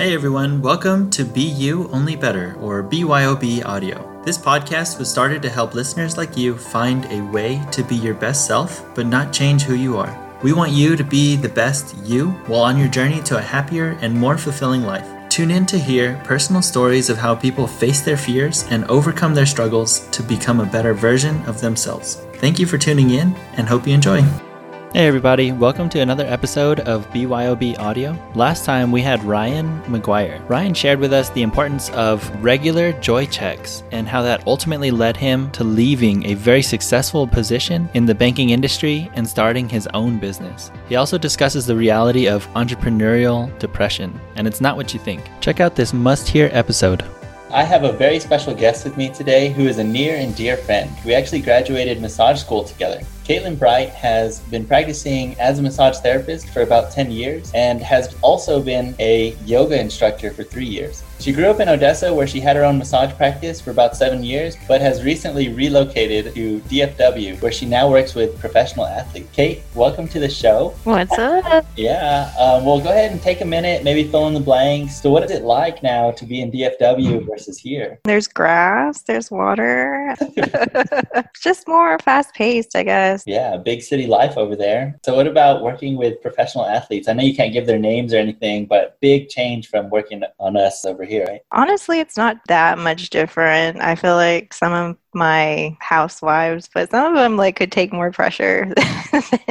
Hey everyone, welcome to Be You Only Better or BYOB Audio. This podcast was started to help listeners like you find a way to be your best self, but not change who you are. We want you to be the best you while on your journey to a happier and more fulfilling life. Tune in to hear personal stories of how people face their fears and overcome their struggles to become a better version of themselves. Thank you for tuning in and hope you enjoy. Hey, everybody, welcome to another episode of BYOB Audio. Last time we had Ryan McGuire. Ryan shared with us the importance of regular joy checks and how that ultimately led him to leaving a very successful position in the banking industry and starting his own business. He also discusses the reality of entrepreneurial depression, and it's not what you think. Check out this must hear episode. I have a very special guest with me today who is a near and dear friend. We actually graduated massage school together. Caitlin Bright has been practicing as a massage therapist for about 10 years and has also been a yoga instructor for three years. She grew up in Odessa where she had her own massage practice for about seven years, but has recently relocated to DFW where she now works with professional athletes. Kate, welcome to the show. What's up? Yeah, um, well, go ahead and take a minute, maybe fill in the blanks. So, what is it like now to be in DFW versus here? There's grass, there's water. Just more fast paced, I guess. Yeah, big city life over there. So, what about working with professional athletes? I know you can't give their names or anything, but big change from working on us over here, Honestly, it's not that much different. I feel like some of my housewives, but some of them like could take more pressure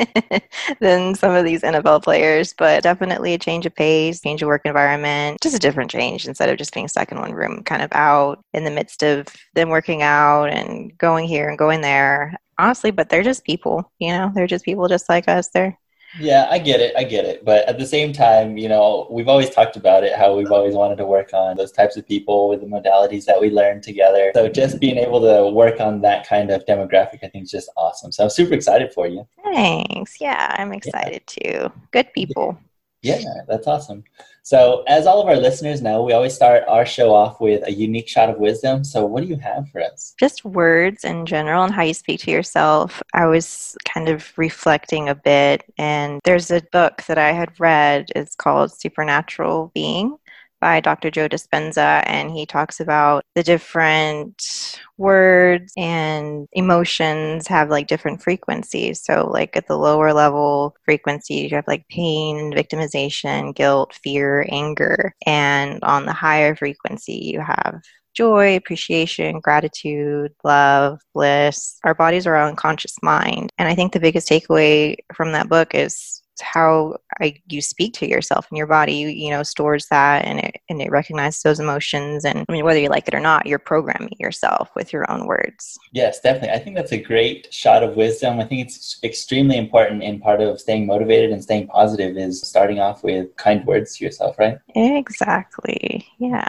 than some of these NFL players. But definitely a change of pace, change of work environment, just a different change instead of just being stuck in one room, kind of out in the midst of them working out and going here and going there honestly, but they're just people, you know, they're just people just like us. They're yeah, I get it. I get it. But at the same time, you know, we've always talked about it, how we've always wanted to work on those types of people with the modalities that we learn together. So just being able to work on that kind of demographic, I think is just awesome. So I'm super excited for you. Thanks. Yeah, I'm excited yeah. too. Good people. Yeah, that's awesome. So, as all of our listeners know, we always start our show off with a unique shot of wisdom. So, what do you have for us? Just words in general and how you speak to yourself. I was kind of reflecting a bit, and there's a book that I had read. It's called Supernatural Being by Dr. Joe Dispenza, and he talks about the different words and emotions have like different frequencies. So, like at the lower level frequency, you have like pain, victimization, guilt, fear, anger, and on the higher frequency, you have joy, appreciation, gratitude, love, bliss. Our bodies are our unconscious mind. And I think the biggest takeaway from that book is how I, you speak to yourself and your body you, know stores that and it and it recognizes those emotions. And I mean whether you like it or not you're programming yourself with your own words. Yes definitely. I think that's a great shot of wisdom. I think it's extremely important in part of staying motivated and staying positive is starting off with kind words to yourself right? Exactly. Yeah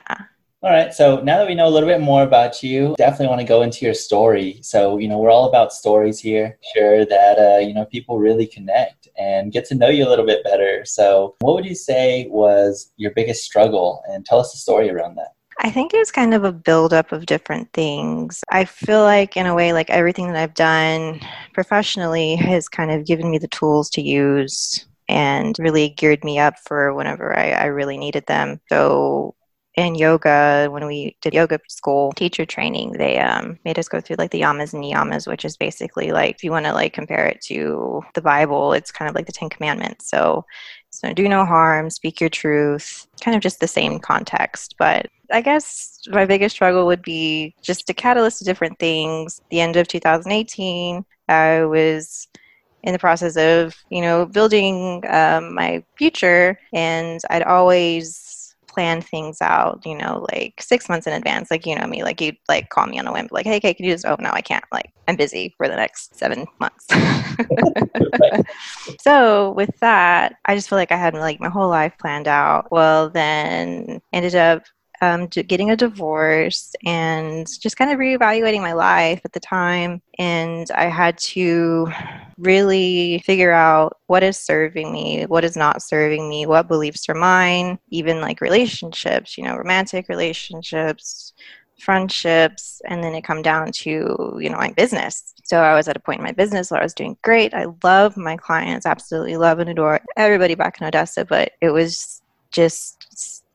all right. So now that we know a little bit more about you, definitely want to go into your story. So, you know, we're all about stories here. Sure that, uh, you know, people really connect and get to know you a little bit better. So, what would you say was your biggest struggle? And tell us the story around that. I think it was kind of a buildup of different things. I feel like, in a way, like everything that I've done professionally has kind of given me the tools to use and really geared me up for whenever I, I really needed them. So in yoga when we did yoga school teacher training they um, made us go through like the yamas and niyamas which is basically like if you want to like compare it to the bible it's kind of like the ten commandments. So so do no harm speak your truth kind of just the same context. But i guess my biggest struggle would be just a catalyst of different things. The end of 2018 i was in the process of you know building um, my future and i'd always plan things out, you know, like six months in advance. Like, you know me, like you'd like call me on a whim, like, hey, Kate, can you just, oh, no, I can't. Like, I'm busy for the next seven months. so with that, I just feel like I had like my whole life planned out. Well, then ended up um, getting a divorce and just kind of reevaluating my life at the time. And I had to really figure out what is serving me, what is not serving me, what beliefs are mine, even like relationships, you know, romantic relationships, friendships and then it come down to you know my business. So i was at a point in my business where i was doing great. I love my clients absolutely love and adore everybody back in odessa but it was just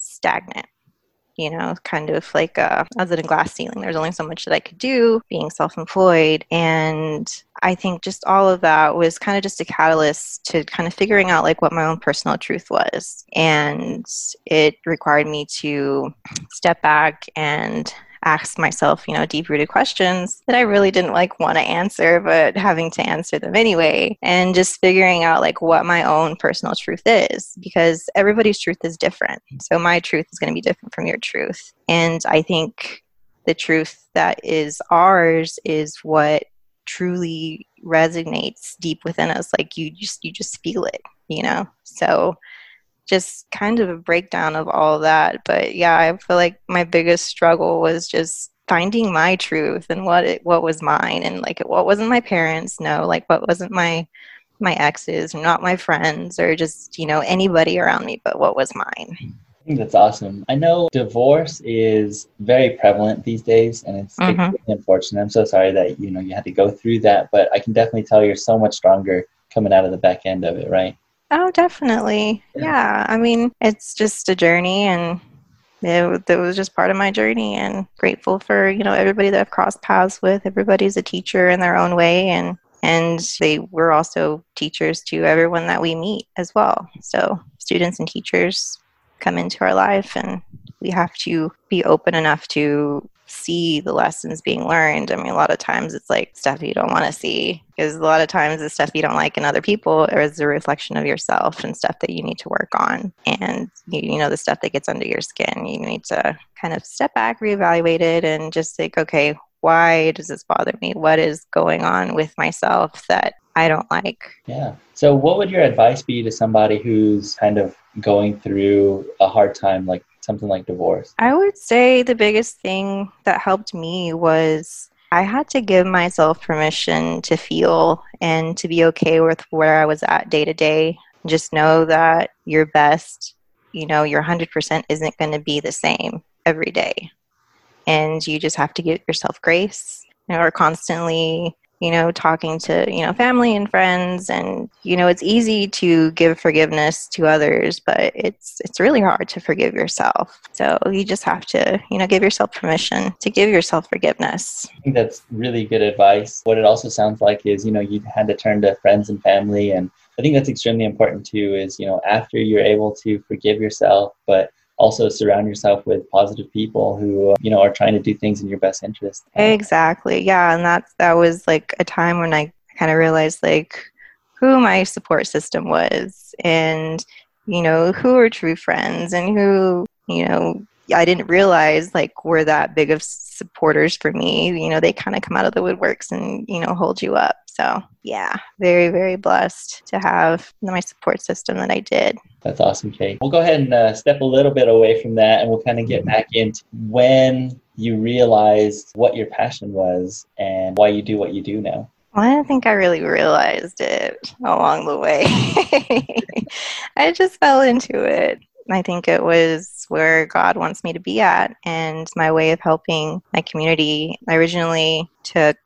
stagnant you know, kind of like uh, I was in a glass ceiling. There's only so much that I could do being self employed. And I think just all of that was kind of just a catalyst to kind of figuring out like what my own personal truth was. And it required me to step back and ask myself, you know, deep rooted questions that I really didn't like want to answer, but having to answer them anyway. And just figuring out like what my own personal truth is because everybody's truth is different. So my truth is going to be different from your truth. And I think the truth that is ours is what truly resonates deep within us like you just you just feel it you know so just kind of a breakdown of all that. But yeah, I feel like my biggest struggle was just finding my truth and what it what was mine and like what wasn't my parents no like what wasn't my my exes not my friends or just you know anybody around me but what was mine I think that's awesome. I know divorce is very prevalent these days, and it's mm-hmm. unfortunate. I'm so sorry that you know you had to go through that, but I can definitely tell you're so much stronger coming out of the back end of it, right? Oh, definitely. Yeah. yeah. I mean, it's just a journey and it, it was just part of my journey and grateful for, you know, everybody that I've crossed paths with. Everybody's a teacher in their own way and and they were also teachers to everyone that we meet as well. So, students and teachers come into our life and we have to be open enough to see the lessons being learned. I mean, a lot of times it's like stuff you don't want to see because a lot of times the stuff you don't like in other people is a reflection of yourself and stuff that you need to work on. And you, you know, the stuff that gets under your skin, you need to kind of step back, reevaluate it, and just think, okay, why does this bother me? What is going on with myself that I don't like? Yeah. So, what would your advice be to somebody who's kind of going through a hard time, like something like divorce? I would say the biggest thing that helped me was I had to give myself permission to feel and to be okay with where I was at day to day. Just know that your best, you know, your 100% isn't going to be the same every day. And you just have to give yourself grace. You know, or constantly you know, talking to, you know, family and friends and you know, it's easy to give forgiveness to others, but it's it's really hard to forgive yourself. So you just have to, you know, give yourself permission to give yourself forgiveness. I think that's really good advice. What it also sounds like is, you know, you had to turn to friends and family and I think that's extremely important too is, you know, after you're able to forgive yourself, but also surround yourself with positive people who uh, you know are trying to do things in your best interest. Exactly. Yeah and that's that was like a time when i kind of realized like who my support system was and you know who are true friends and who you know i didn't realize like were that big of supporters for me you know they kind of come out of the woodworks and you know hold you up so yeah very very blessed to have my support system that i did that's awesome, Kate. We'll go ahead and uh, step a little bit away from that and we'll kind of get back into when you realized what your passion was and why you do what you do now. Well, I don't think I really realized it along the way. I just fell into it. I think it was where God wants me to be at and my way of helping my community. I originally took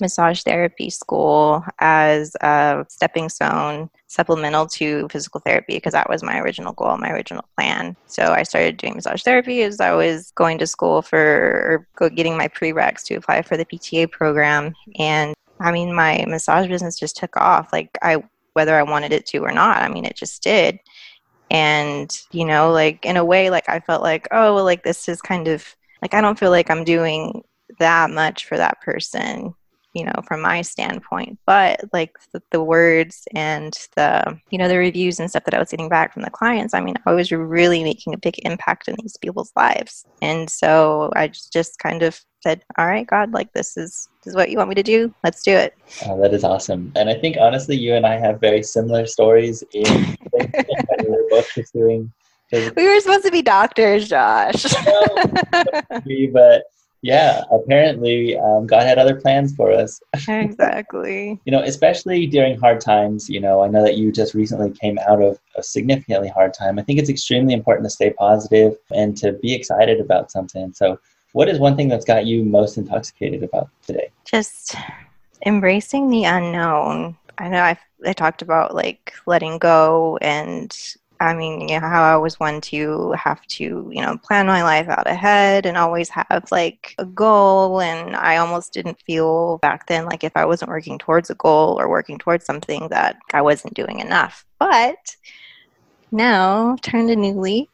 massage therapy school as a stepping stone supplemental to physical therapy because that was my original goal, my original plan. So I started doing massage therapy as I was going to school for or getting my prereqs to apply for the PTA program. And I mean, my massage business just took off. Like I, whether I wanted it to or not, I mean, it just did. And you know, like in a way, like I felt like, oh, well, like this is kind of like I don't feel like I'm doing that much for that person you know from my standpoint but like the, the, words and the you know the reviews and stuff that i was getting back from the clients i mean i was really making a big impact in these people's lives. And so i just kind of said all right god like this is this is what you want me to do. Let's do it. Oh, that is awesome. And i think honestly you and i have very similar stories in we were both pursuing we were supposed to be doctors josh. But yeah, apparently um, God had other plans for us. exactly. you know, especially during hard times. You know, I know that you just recently came out of a significantly hard time. I think it's extremely important to stay positive and to be excited about something. So, what is one thing that's got you most intoxicated about today? Just embracing the unknown. I know I've, I talked about like letting go and I mean, you know, how I was one to have to, you know, plan my life out ahead and always have like a goal. And I almost didn't feel back then like if I wasn't working towards a goal or working towards something that I wasn't doing enough. But now turned a new leaf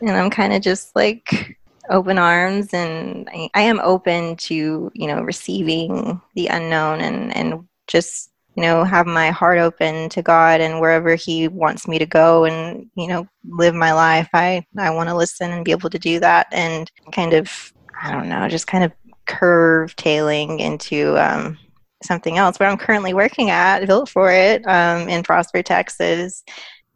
and I'm kind of just like open arms and I, I am open to, you know, receiving the unknown and, and just you know have my heart open to god and wherever he wants me to go and you know live my life i i want to listen and be able to do that and kind of i don't know just kind of curve tailing into um, something else where i'm currently working at built for it um, in prosper texas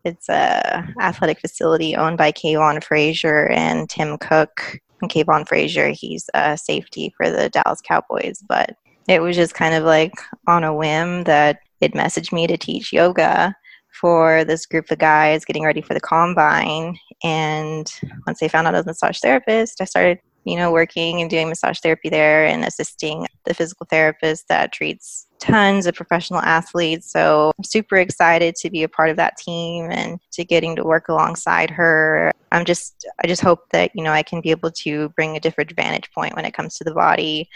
it's a athletic facility owned by Kavon Frazier and Tim Cook. And Kavon Frazier, he's a safety for the Dallas Cowboys, but it was just kind of like on a whim that it messaged me to teach yoga for this group of guys getting ready for the combine. And once they found out I was a massage therapist, I started, you know, working and doing massage therapy there and assisting the physical therapist that treats tons of professional athletes. So I'm super excited to be a part of that team and to getting to work alongside her. I'm just I just hope that, you know, I can be able to bring a different vantage point when it comes to the body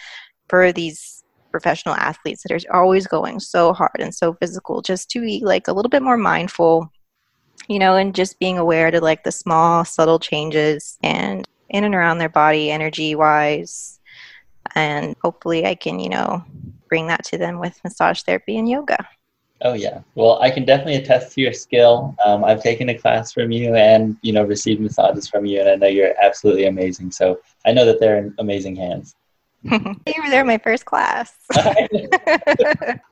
for these professional athletes that are always going so hard and so physical just to be like a little bit more mindful you know and just being aware to like the small subtle changes and in and around their body energy wise and hopefully i can you know bring that to them with massage therapy and yoga. Oh yeah. Well i can definitely attest to your skill. Um, i've taken a class from you and you know received massages from you and i know you're absolutely amazing. So i know that they're in amazing hands you were there my first class.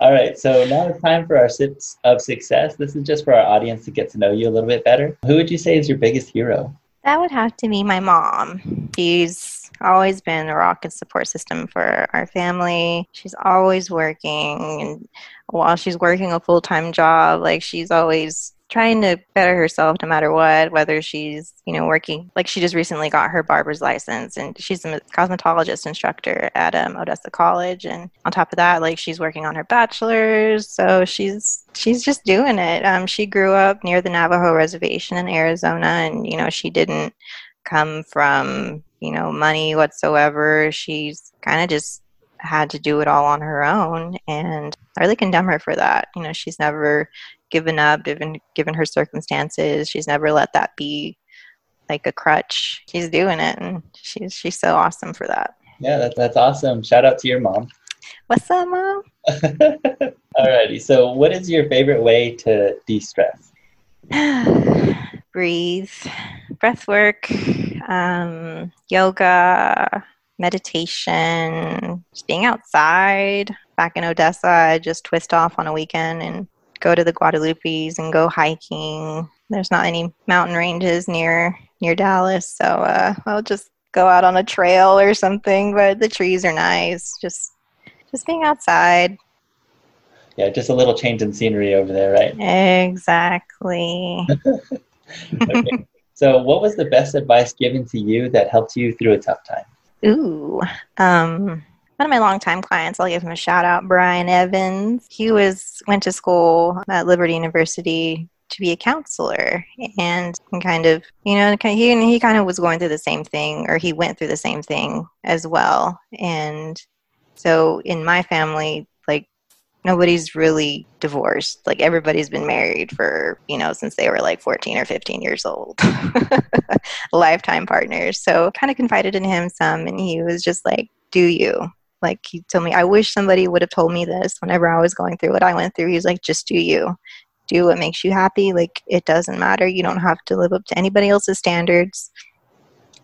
All right, so now it's time for our sips of success. This is just for our audience to get to know you a little bit better. Who would you say is your biggest hero? That would have to be my mom. She's always been a rock and support system for our family. She's always working, and while she's working a full time job, like she's always trying to better herself no matter what, whether she's, you know, working like she just recently got her barber's license and she's a cosmetologist instructor at um, Odessa College. And on top of that, like she's working on her bachelor's. So she's she's just doing it. Um, she grew up near the Navajo reservation in Arizona and, you know, she didn't come from, you know, money whatsoever. She's kind of just had to do it all on her own and I really condemn her for that. You know, she's never given up given given her circumstances. She's never let that be like a crutch. She's doing it and she's she's so awesome for that. Yeah that, that's awesome. Shout out to your mom. What's up mom? Alrighty so what is your favorite way to de-stress? Breathe breath work um, yoga meditation just being outside. Back in odessa i just twist off on a weekend and go to the Guadalupes and go hiking. There's not any mountain ranges near near Dallas, so uh, I'll just go out on a trail or something. But the trees are nice. Just just being outside. Yeah, just a little change in scenery over there, right? Exactly. okay. So, what was the best advice given to you that helped you through a tough time? Ooh, um, one of my longtime clients, I'll give him a shout out, Brian Evans. He was went to school at Liberty University to be a counselor. And kind of you know he, he kind of was going through the same thing or he went through the same thing as well. And so in my family like nobody's really divorced. Like everybody's been married for you know since they were like 14 or 15 years old. Lifetime partners. So kind of confided in him some and he was just like do you like he told me, I wish somebody would have told me this whenever I was going through what I went through. He's like, just do you. Do what makes you happy. Like it doesn't matter. You don't have to live up to anybody else's standards.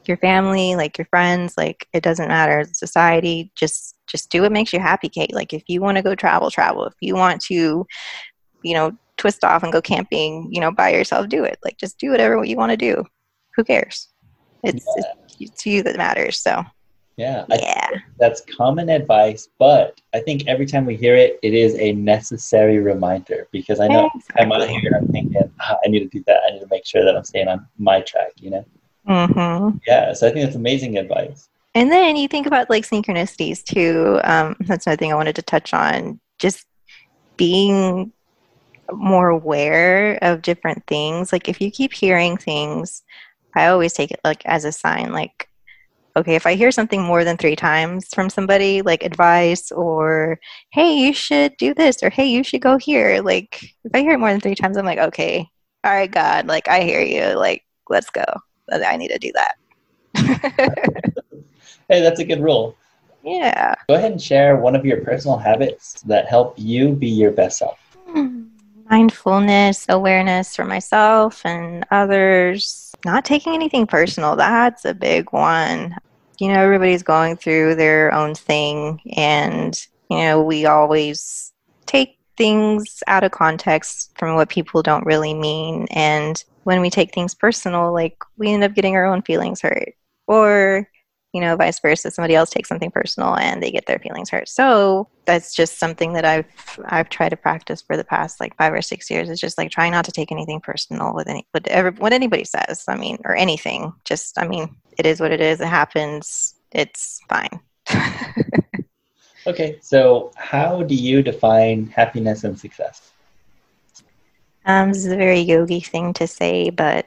Your family, like your friends, like it doesn't matter. Society, just just do what makes you happy, Kate. Like if you want to go travel, travel. If you want to, you know, twist off and go camping, you know, by yourself, do it. Like just do whatever you want to do. Who cares? It's, yeah. it's, you that matters. So yeah, yeah. that's common advice, but I think every time we hear it, it is a necessary reminder because I know exactly. I'm out here, I'm thinking, ah, I need to do that. I need to make sure that I'm staying on my track, you know? Mm-hmm. Yeah, so I think that's amazing advice. And then you think about like synchronicities too. Um, that's another thing I wanted to touch on. Just being more aware of different things. Like if you keep hearing things, I always take it like as a sign like okay, if I hear something more than 3 times from somebody like advice or hey, you should do this or hey, you should go here. Like if I hear it more than 3 times, I'm like, okay. All right, God, like I hear you. Like let's go. I need to do that. hey, that's a good rule. Yeah. Go ahead and share one of your personal habits that help you be your best self. Hmm. Mindfulness, awareness for myself and others. Not taking anything personal. That's a big one. You know, everybody's going through their own thing, and, you know, we always take things out of context from what people don't really mean. And when we take things personal, like we end up getting our own feelings hurt. Or you know, vice versa. Somebody else takes something personal and they get their feelings hurt. So that's just something that I've I've tried to practice for the past like five or six years. It's just like trying not to take anything personal with any whatever what anybody says. I mean, or anything. Just I mean, it is what it is. It happens. It's fine. okay, so how do you define happiness and success? Um, this is a very yogi thing to say, but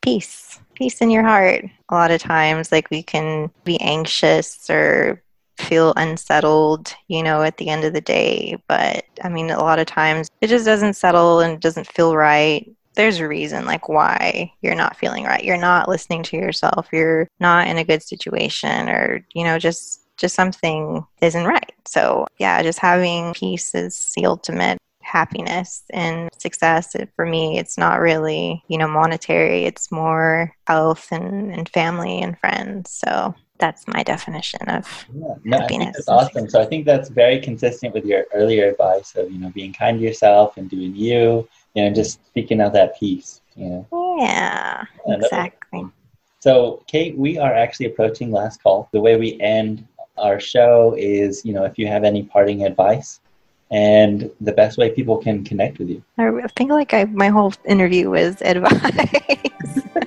peace peace in your heart. A lot of times, like we can be anxious or feel unsettled, you know, at the end of the day. But I mean, a lot of times it just doesn't settle and doesn't feel right. There's a reason, like, why you're not feeling right. You're not listening to yourself. You're not in a good situation, or, you know, just just something isn't right. So, yeah, just having peace is the ultimate happiness and success for me it's not really you know monetary. It's more health and, and family and friends. So that's my definition of yeah, no, happiness that's awesome. so i think that's very consistent with your earlier advice of you know being kind to yourself and doing you you know just speaking out that peace you know. Yeah, yeah exactly. so kate we are actually approaching last call. The way we end our show is you know if you have any parting advice and the best way people can connect with you. I think like I, my whole interview was advice.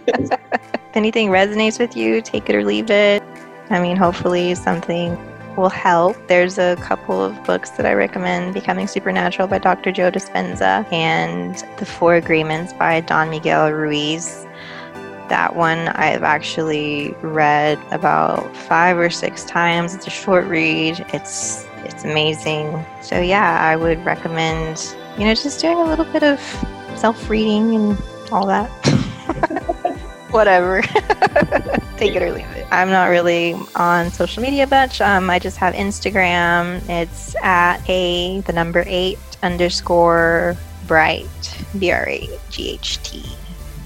if anything resonates with you, take it or leave it. I mean, hopefully something will help. There's a couple of books that I recommend Becoming Supernatural by Dr. Joe Dispenza and The Four Agreements by Don Miguel Ruiz. That one I've actually read about five or six times. It's a short read. It's it's amazing. So yeah, I would recommend, you know, just doing a little bit of self-reading and all that. Whatever. Take it or leave it. I'm not really on social media much. Um, I just have Instagram. It's at a the number eight underscore bright b r a g h t.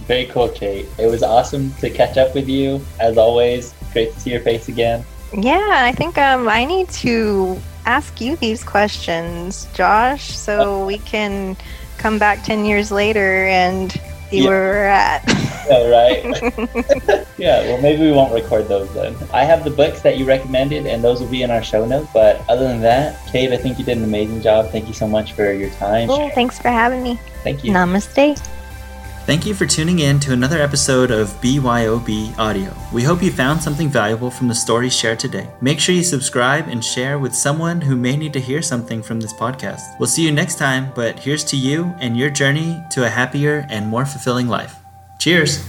Very cool, Kate. It was awesome to catch up with you. As always, great to see your face again. Yeah, I think um, I need to ask you these questions, Josh, so uh, we can come back 10 years later and see yeah. where we're at. yeah, right. yeah, well, maybe we won't record those then. I have the books that you recommended, and those will be in our show notes. But other than that, Kate, I think you did an amazing job. Thank you so much for your time. Cool. Thanks for having me. Thank you. Namaste. Thank you for tuning in to another episode of BYOB Audio. We hope you found something valuable from the stories shared today. Make sure you subscribe and share with someone who may need to hear something from this podcast. We'll see you next time, but here's to you and your journey to a happier and more fulfilling life. Cheers!